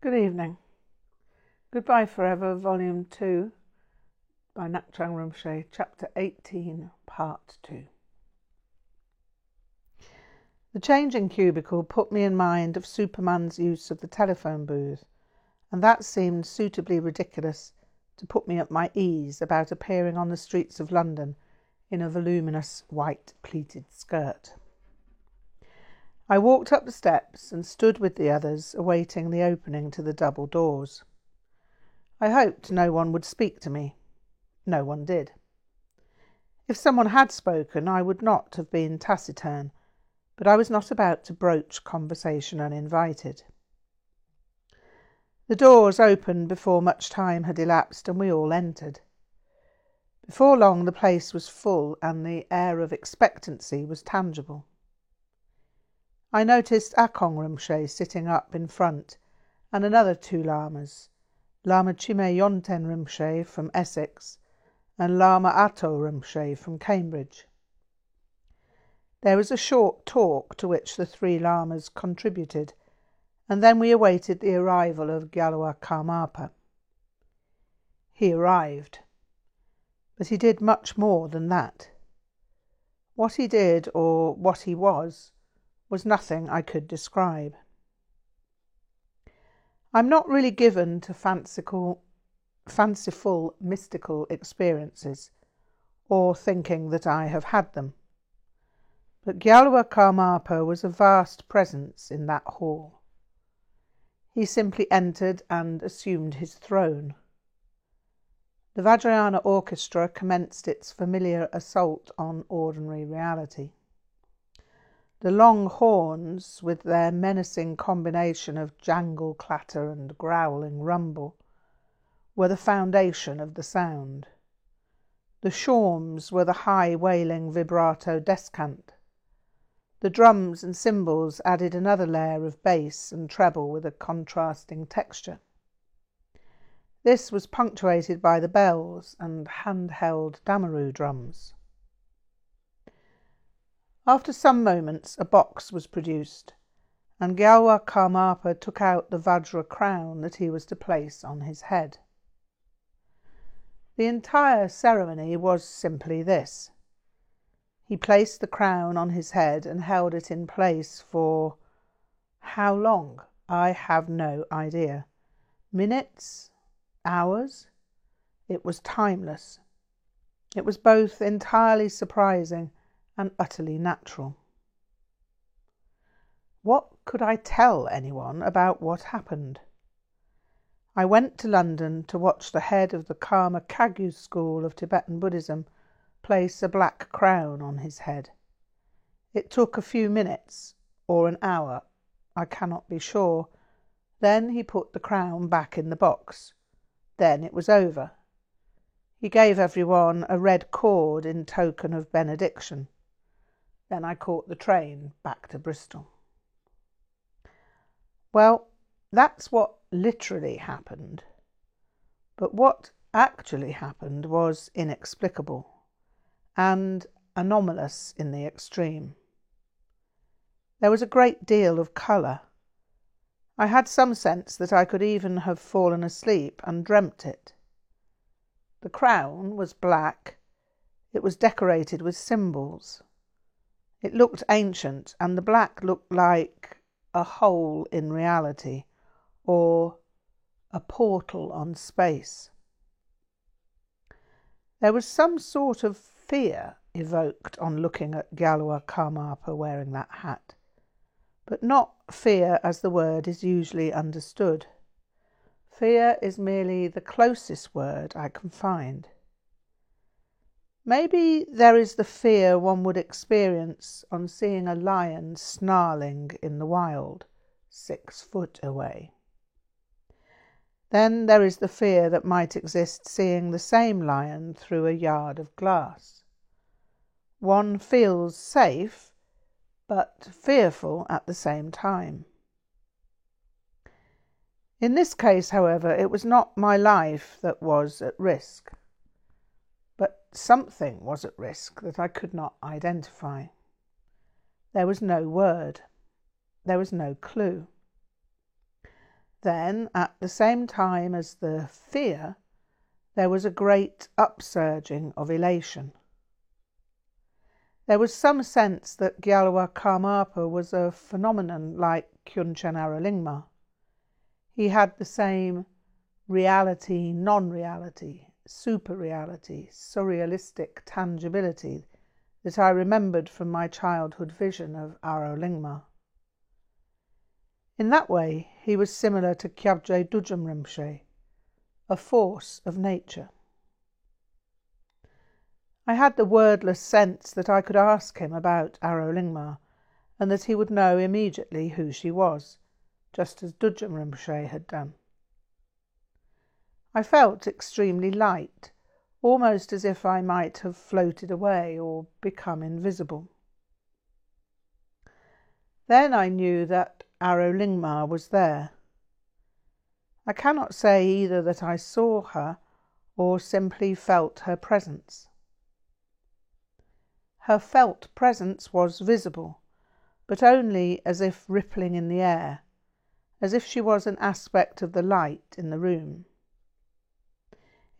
Good evening. Goodbye Forever, Volume 2 by Ngak'chang Rinpoche, Chapter 18, Part 2. The changing cubicle put me in mind of Superman's use of the telephone booth, and that seemed suitably ridiculous to put me at my ease about appearing on the streets of London in a voluminous white pleated skirt. I walked up the steps and stood with the others, awaiting the opening to the double doors. I hoped no one would speak to me. No one did. If someone had spoken, I would not have been taciturn, but I was not about to broach conversation uninvited. The doors opened before much time had elapsed, and we all entered. Before long, the place was full, and the air of expectancy was tangible. I noticed Akong Rinpoche sitting up in front, and another two lamas, Lama Chime Yonten Rinpoche from Essex and Lama Ato Rinpoche from Cambridge. There was a short talk to which the three lamas contributed, and then we awaited the arrival of Gyalwa Karmapa. He arrived, but he did much more than that. What he did, or what he was, was nothing I could describe. I'm not really given to fanciful, fanciful mystical experiences, or thinking that I have had them. But Gyalwa Karmapa was a vast presence in that hall. He simply entered and assumed his throne. The Vajrayana Orchestra commenced its familiar assault on ordinary reality. The long horns, with their menacing combination of jangle clatter and growling rumble, were the foundation of the sound. The shawms were the high wailing vibrato descant. The drums and cymbals added another layer of bass and treble with a contrasting texture. This was punctuated by the bells and handheld damaru drums. After some moments a box was produced, and Gyalwa Karmapa took out the Vajra crown that he was to place on his head. The entire ceremony was simply this. He placed the crown on his head and held it in place for how long? I have no idea. Minutes? Hours? It was timeless. It was both entirely surprising and utterly natural. What could I tell anyone about what happened? I went to London to watch the head of the Karma Kagyu school of Tibetan Buddhism place a black crown on his head. It took a few minutes or an hour, I cannot be sure. Then he put the crown back in the box. Then it was over. He gave everyone a red cord in token of benediction. Then I caught the train back to Bristol. Well, that's what literally happened. But what actually happened was inexplicable and anomalous in the extreme. There was a great deal of colour. I had some sense that I could even have fallen asleep and dreamt it. The crown was black. It was decorated with symbols. It looked ancient, and the black looked like a hole in reality or a portal on space. There was some sort of fear evoked on looking at Gyalwa Karmapa wearing that hat, but not fear as the word is usually understood. Fear is merely the closest word I can find. Maybe there is the fear one would experience on seeing a lion snarling in the wild, six foot away. Then there is the fear that might exist seeing the same lion through a yard of glass. One feels safe, but fearful at the same time. In this case, however, it was not my life that was at risk something was at risk that I could not identify. There was no word. There was no clue. Then, at the same time as the fear, there was a great upsurging of elation. There was some sense that Gyalwa Karmapa was a phenomenon like Khyungchen Aro Lingma. He had the same reality, non reality, super reality, surrealistic tangibility that I remembered from my childhood vision of Aro Lingma. In that way, he was similar to Kyabje Dudjom Rinpoche, a force of nature. I had the wordless sense that I could ask him about Aro Lingma and that he would know immediately who she was, just as Rinpoche had done. I felt extremely light, almost as if I might have floated away or become invisible. Then I knew that Aro Lingma was there. I cannot say either that I saw her or simply felt her presence. Her felt presence was visible, but only as if rippling in the air, as if she was an aspect of the light in the room.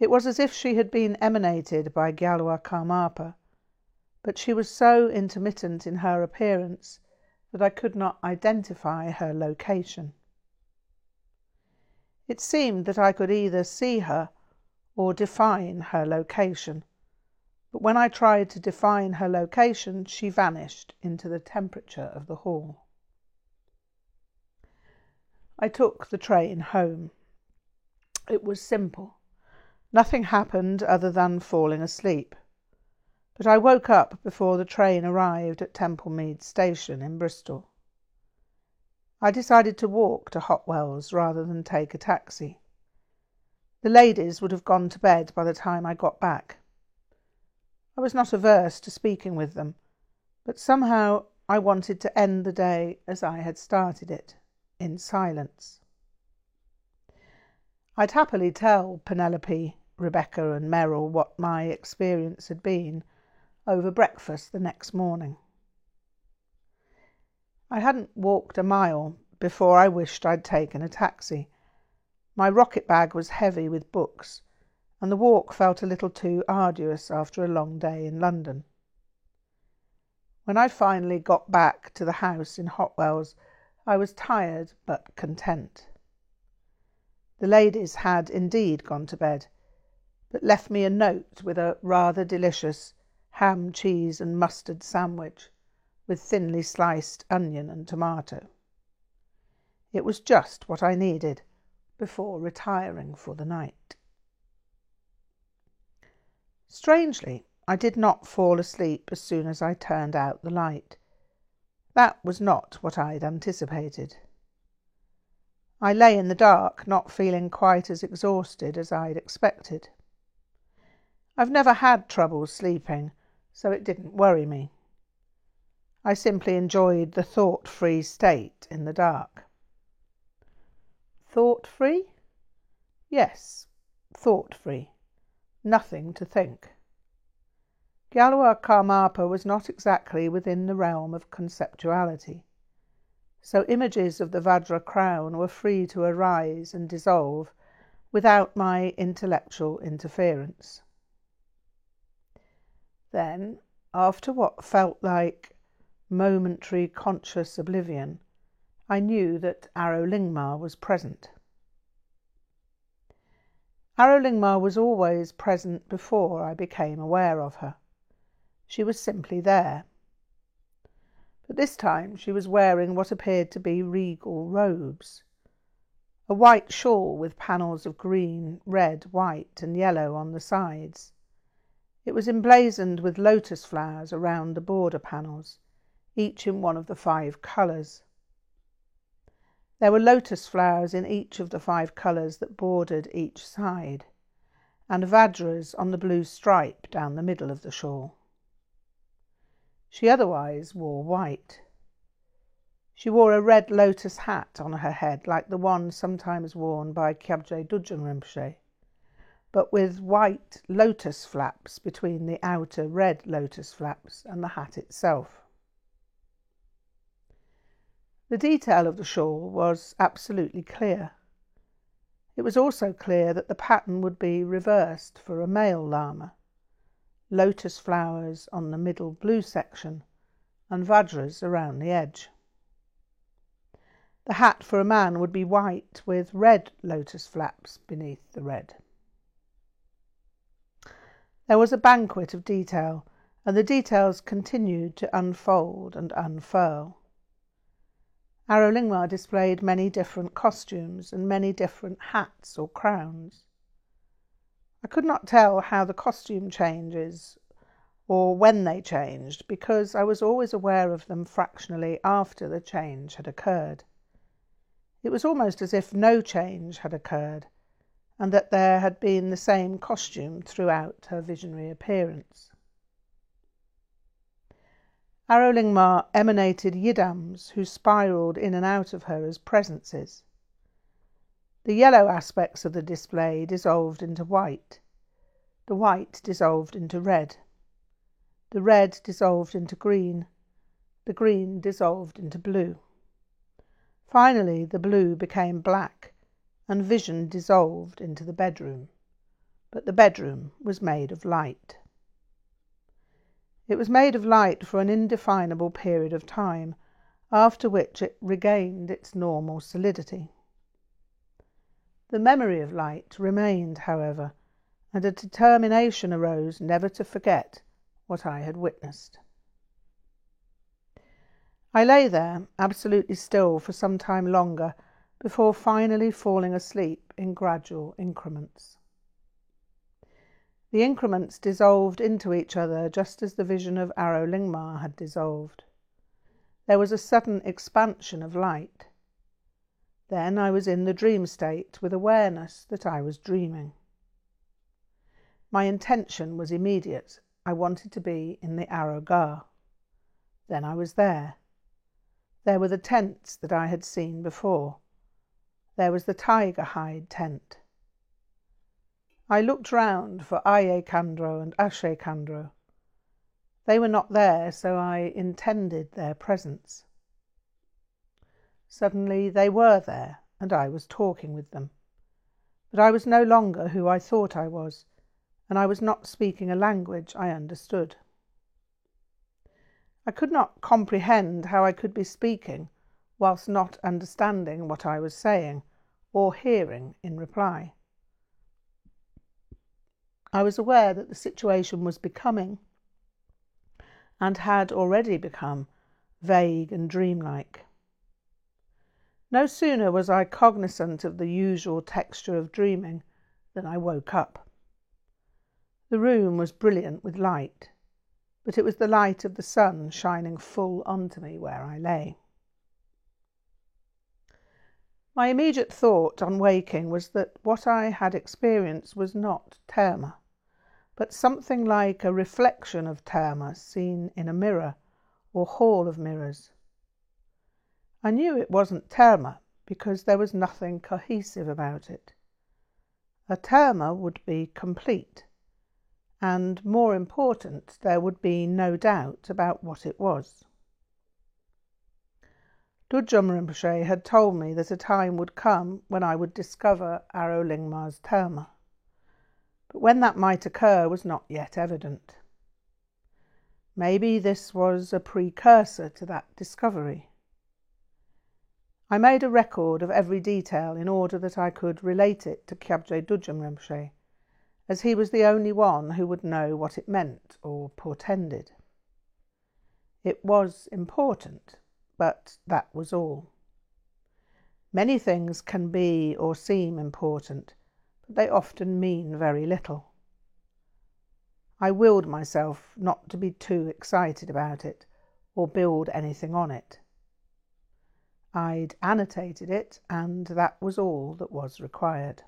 It was as if she had been emanated by Gyalwa Karmapa, but she was so intermittent in her appearance that I could not identify her location. It seemed that I could either see her or define her location, but when I tried to define her location, she vanished into the temperature of the hall. I took the train home. It was simple. Nothing happened other than falling asleep but I woke up before the train arrived at Temple Meads Station in Bristol. I decided to walk to Hotwells rather than take a taxi. The ladies would have gone to bed by the time I got back. I was not averse to speaking with them, but somehow I wanted to end the day as I had started it, in silence. I'd happily tell Penelope, Rebecca, and Merrill what my experience had been over breakfast the next morning. I hadn't walked a mile before I wished I'd taken a taxi. My rocket bag was heavy with books, and the walk felt a little too arduous after a long day in London. When I finally got back to the house in Hotwells, I was tired but content. The ladies had indeed gone to bed, but left me a note with a rather delicious ham, cheese, and mustard sandwich with thinly sliced onion and tomato. It was just what I needed before retiring for the night. Strangely, I did not fall asleep as soon as I turned out the light. That was not what I'd anticipated. I lay in the dark, not feeling quite as exhausted as I'd expected. I've never had trouble sleeping, so it didn't worry me. I simply enjoyed the thought free state in the dark. Thought free? Yes, thought free. Nothing to think. Gyalwa Karmapa was not exactly within the realm of conceptuality, so images of the Vajra crown were free to arise and dissolve without my intellectual interference. Then, after what felt like momentary conscious oblivion, I knew that Aro Lingma was present. Aro Lingma was always present before I became aware of her. She was simply there. But this time she was wearing what appeared to be regal robes. A white shawl with panels of green, red, white, and yellow on the sides it was emblazoned with lotus flowers around the border panels, each in one of the five colours. There were lotus flowers in each of the five colours that bordered each side, and vajras on the blue stripe down the middle of the shawl. She otherwise wore white. She wore a red lotus hat on her head, like the one sometimes worn by Kyabje Dudjom Rinpoche but with white lotus flaps between the outer red lotus flaps and the hat itself. The detail of the shawl was absolutely clear. It was also clear that the pattern would be reversed for a male Lama lotus flowers on the middle blue section and Vajras around the edge. The hat for a man would be white with red lotus flaps beneath the red. There was a banquet of detail, and the details continued to unfold and unfurl. Aro Lingma displayed many different costumes and many different hats or crowns. I could not tell how the costume changes or when they changed because I was always aware of them fractionally after the change had occurred. It was almost as if no change had occurred, and that there had been the same costume throughout her visionary appearance. Aro Lingma emanated yidams who spiraled in and out of her as presences. The yellow aspects of the display dissolved into white, the white dissolved into red, the red dissolved into green, the green dissolved into blue. Finally, the blue became black, and vision dissolved into the bedroom. But the bedroom was made of light. It was made of light for an indefinable period of time, after which it regained its normal solidity. The memory of light remained, however, and a determination arose never to forget what I had witnessed. I lay there, absolutely still, for some time longer before finally falling asleep in gradual increments. The increments dissolved into each other just as the vision of Aro Lingma had dissolved. There was a sudden expansion of light. Then I was in the dream state with awareness that I was dreaming. My intention was immediate. I wanted to be in the Aro Gar. Then I was there. There were the tents that I had seen before. There was the tiger hide tent. I looked round for Aye Khandro and Ashe Khandro. They were not there, so I intended their presence. Suddenly they were there, and I was talking with them. But I was no longer who I thought I was, and I was not speaking a language I understood. I could not comprehend how I could be speaking whilst not understanding what I was saying or hearing in reply. I was aware that the situation was becoming, and had already become, vague and dreamlike. No sooner was I cognizant of the usual texture of dreaming than I woke up. The room was brilliant with light but it was the light of the sun shining full onto me where I lay. My immediate thought on waking was that what I had experienced was not Terma, but something like a reflection of Terma seen in a mirror or hall of mirrors. I knew it wasn't Terma because there was nothing cohesive about it. A Terma would be complete, and, more important, there would be no doubt about what it was. Dudjom Rinpoche had told me that a time would come when I would discover Aro Lingma's Terma, but when that might occur was not yet evident. Maybe this was a precursor to that discovery. I made a record of every detail in order that I could relate it to Kyabje Dudjom Rinpoche as he was the only one who would know what it meant or portended. It was important, but that was all. Many things can be or seem important, but they often mean very little. I willed myself not to be too excited about it or build anything on it. I'd annotated it, and that was all that was required.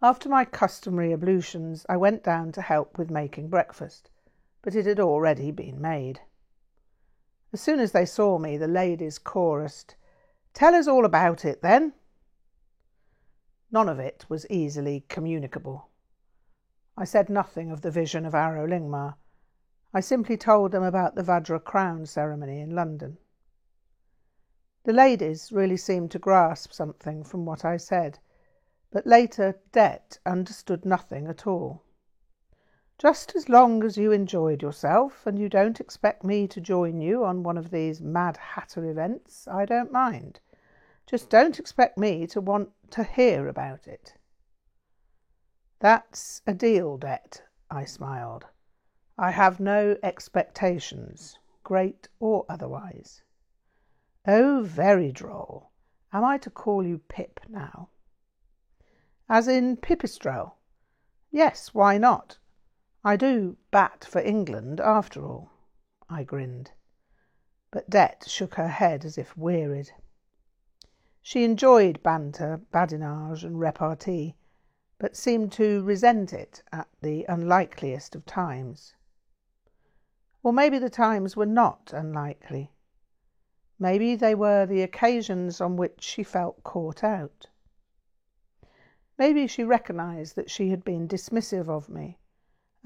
After my customary ablutions, I went down to help with making breakfast, but it had already been made. As soon as they saw me, the ladies chorused, Tell us all about it, then. None of it was easily communicable. I said nothing of the vision of Aro Lingma. I simply told them about the Vajra crown ceremony in London. The ladies really seemed to grasp something from what I said, but later Det understood nothing at all. Just as long as you enjoyed yourself, and you don't expect me to join you on one of these Mad Hatter events, I don't mind. Just don't expect me to want to hear about it. That's a deal, Det, I smiled. I have no expectations, great or otherwise. Oh, very droll. Am I to call you Pip now? As in Pipistrelle? Yes, why not? I do bat for England, after all. I grinned. But Det shook her head as if wearied. She enjoyed banter, badinage, and repartee, but seemed to resent it at the unlikeliest of times. Or maybe the times were not unlikely. Maybe they were the occasions on which she felt caught out. Maybe she recognized that she had been dismissive of me,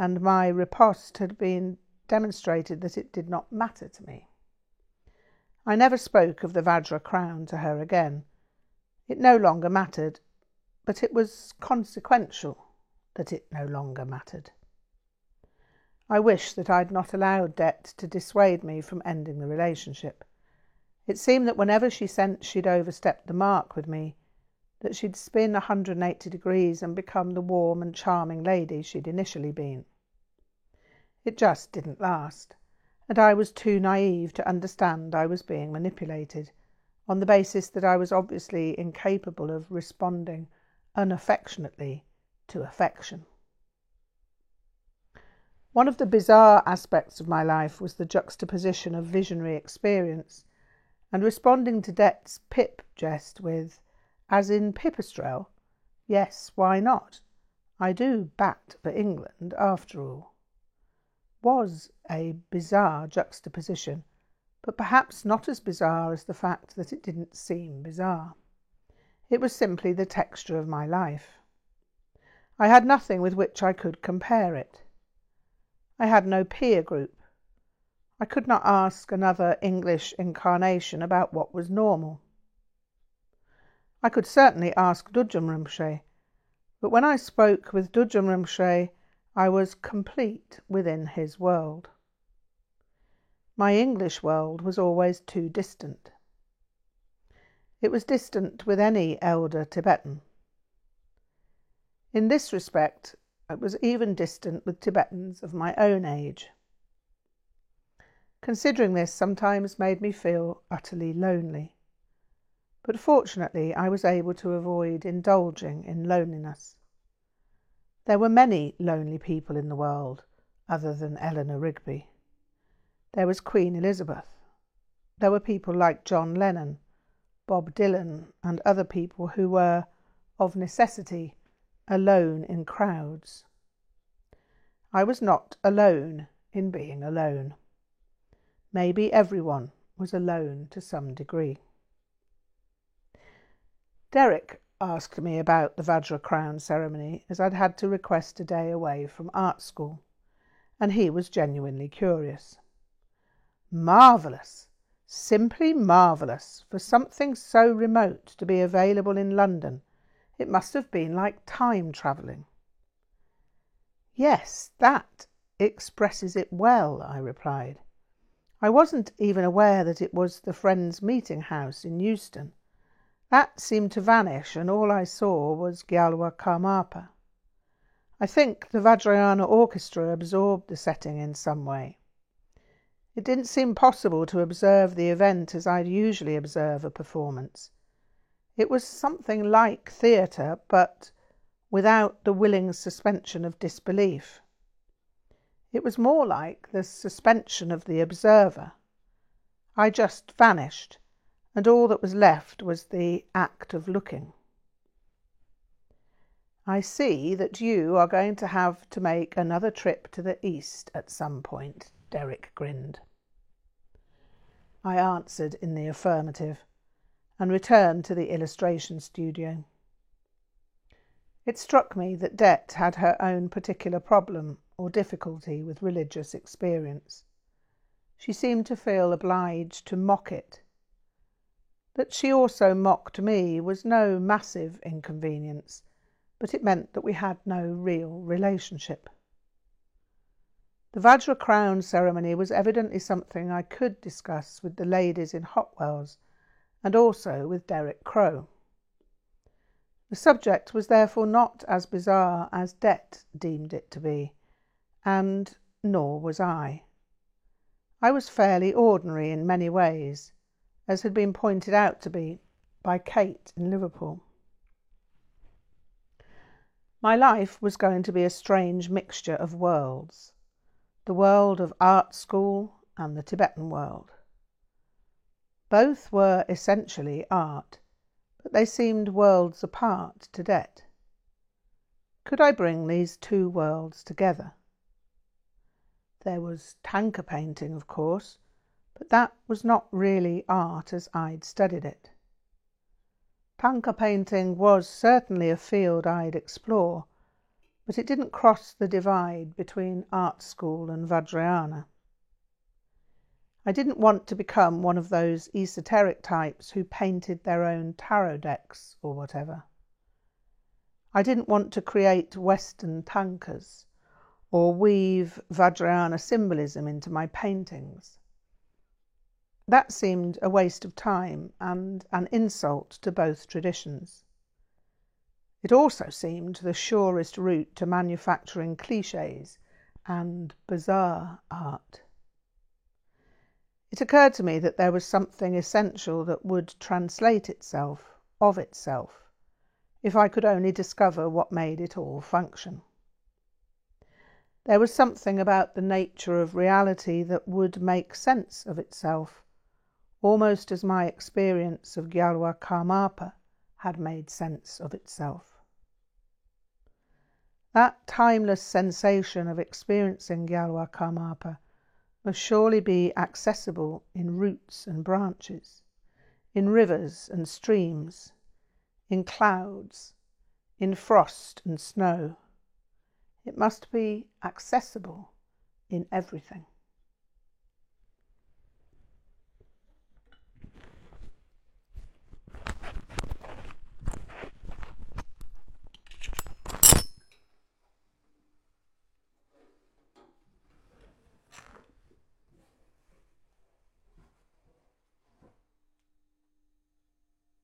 and my riposte had been demonstrated that it did not matter to me. I never spoke of the Vajra crown to her again. It no longer mattered, but it was consequential that it no longer mattered. I wish that I'd not allowed Det to dissuade me from ending the relationship. It seemed that whenever she sensed she'd overstepped the mark with me, that she'd spin a 180 degrees and become the warm and charming lady she'd initially been. It just didn't last, and I was too naive to understand I was being manipulated, on the basis that I was obviously incapable of responding unaffectionately to affection. One of the bizarre aspects of my life was the juxtaposition of visionary experience and responding to Det's Pip jest with, as in Pipistrelle, yes, why not? I do bat for England, after all, was a bizarre juxtaposition, but perhaps not as bizarre as the fact that it didn't seem bizarre. It was simply the texture of my life. I had nothing with which I could compare it. I had no peer group. I could not ask another English incarnation about what was normal. I could certainly ask Dudjom Rinpoche, but when I spoke with Dudjom Rinpoche I was complete within his world. My English world was always too distant. It was distant with any elder Tibetan. In this respect, it was even distant with Tibetans of my own age. Considering this sometimes made me feel utterly lonely. But fortunately, I was able to avoid indulging in loneliness. There were many lonely people in the world other than Eleanor Rigby. There was Queen Elizabeth. There were people like John Lennon, Bob Dylan, and other people who were, of necessity, alone in crowds. I was not alone in being alone. Maybe everyone was alone to some degree. Derek asked me about the Vajra crown ceremony as I'd had to request a day away from art school, and he was genuinely curious. Marvellous! Simply marvellous! For something so remote to be available in London, it must have been like time travelling. Yes, that expresses it well, I replied. I wasn't even aware that it was the Friends' Meeting House in Euston. That seemed to vanish, and all I saw was Gyalwa Karmapa. I think the Vajrayana Orchestra absorbed the setting in some way. It didn't seem possible to observe the event as I'd usually observe a performance. It was something like theatre, but without the willing suspension of disbelief. It was more like the suspension of the observer. I just vanished, and all that was left was the act of looking. I see that you are going to have to make another trip to the East at some point, Derek grinned. I answered in the affirmative and returned to the illustration studio. It struck me that Det had her own particular problem or difficulty with religious experience. She seemed to feel obliged to mock it. That she also mocked me was no massive inconvenience, but it meant that we had no real relationship. The Vajra crown ceremony was evidently something I could discuss with the ladies in Hotwells and also with Derek Crow. The subject was therefore not as bizarre as Det deemed it to be, and nor was I. I was fairly ordinary in many ways, as had been pointed out to me by Kate in Liverpool. My life was going to be a strange mixture of worlds the world of art school and the Tibetan world. Both were essentially art, but they seemed worlds apart to Det. Could I bring these two worlds together? There was tanka painting, of course, but that was not really art as I'd studied it. Tanka painting was certainly a field I'd explore, but it didn't cross the divide between art school and Vajrayana. I didn't want to become one of those esoteric types who painted their own tarot decks or whatever. I didn't want to create Western tankas or weave Vajrayana symbolism into my paintings. That seemed a waste of time and an insult to both traditions. It also seemed the surest route to manufacturing cliches and bizarre art. It occurred to me that there was something essential that would translate itself, of itself, if I could only discover what made it all function. There was something about the nature of reality that would make sense of itself, almost as my experience of Gyalwa Karmapa had made sense of itself. That timeless sensation of experiencing Gyalwa Karmapa must surely be accessible in roots and branches, in rivers and streams, in clouds, in frost and snow it must be accessible in everything.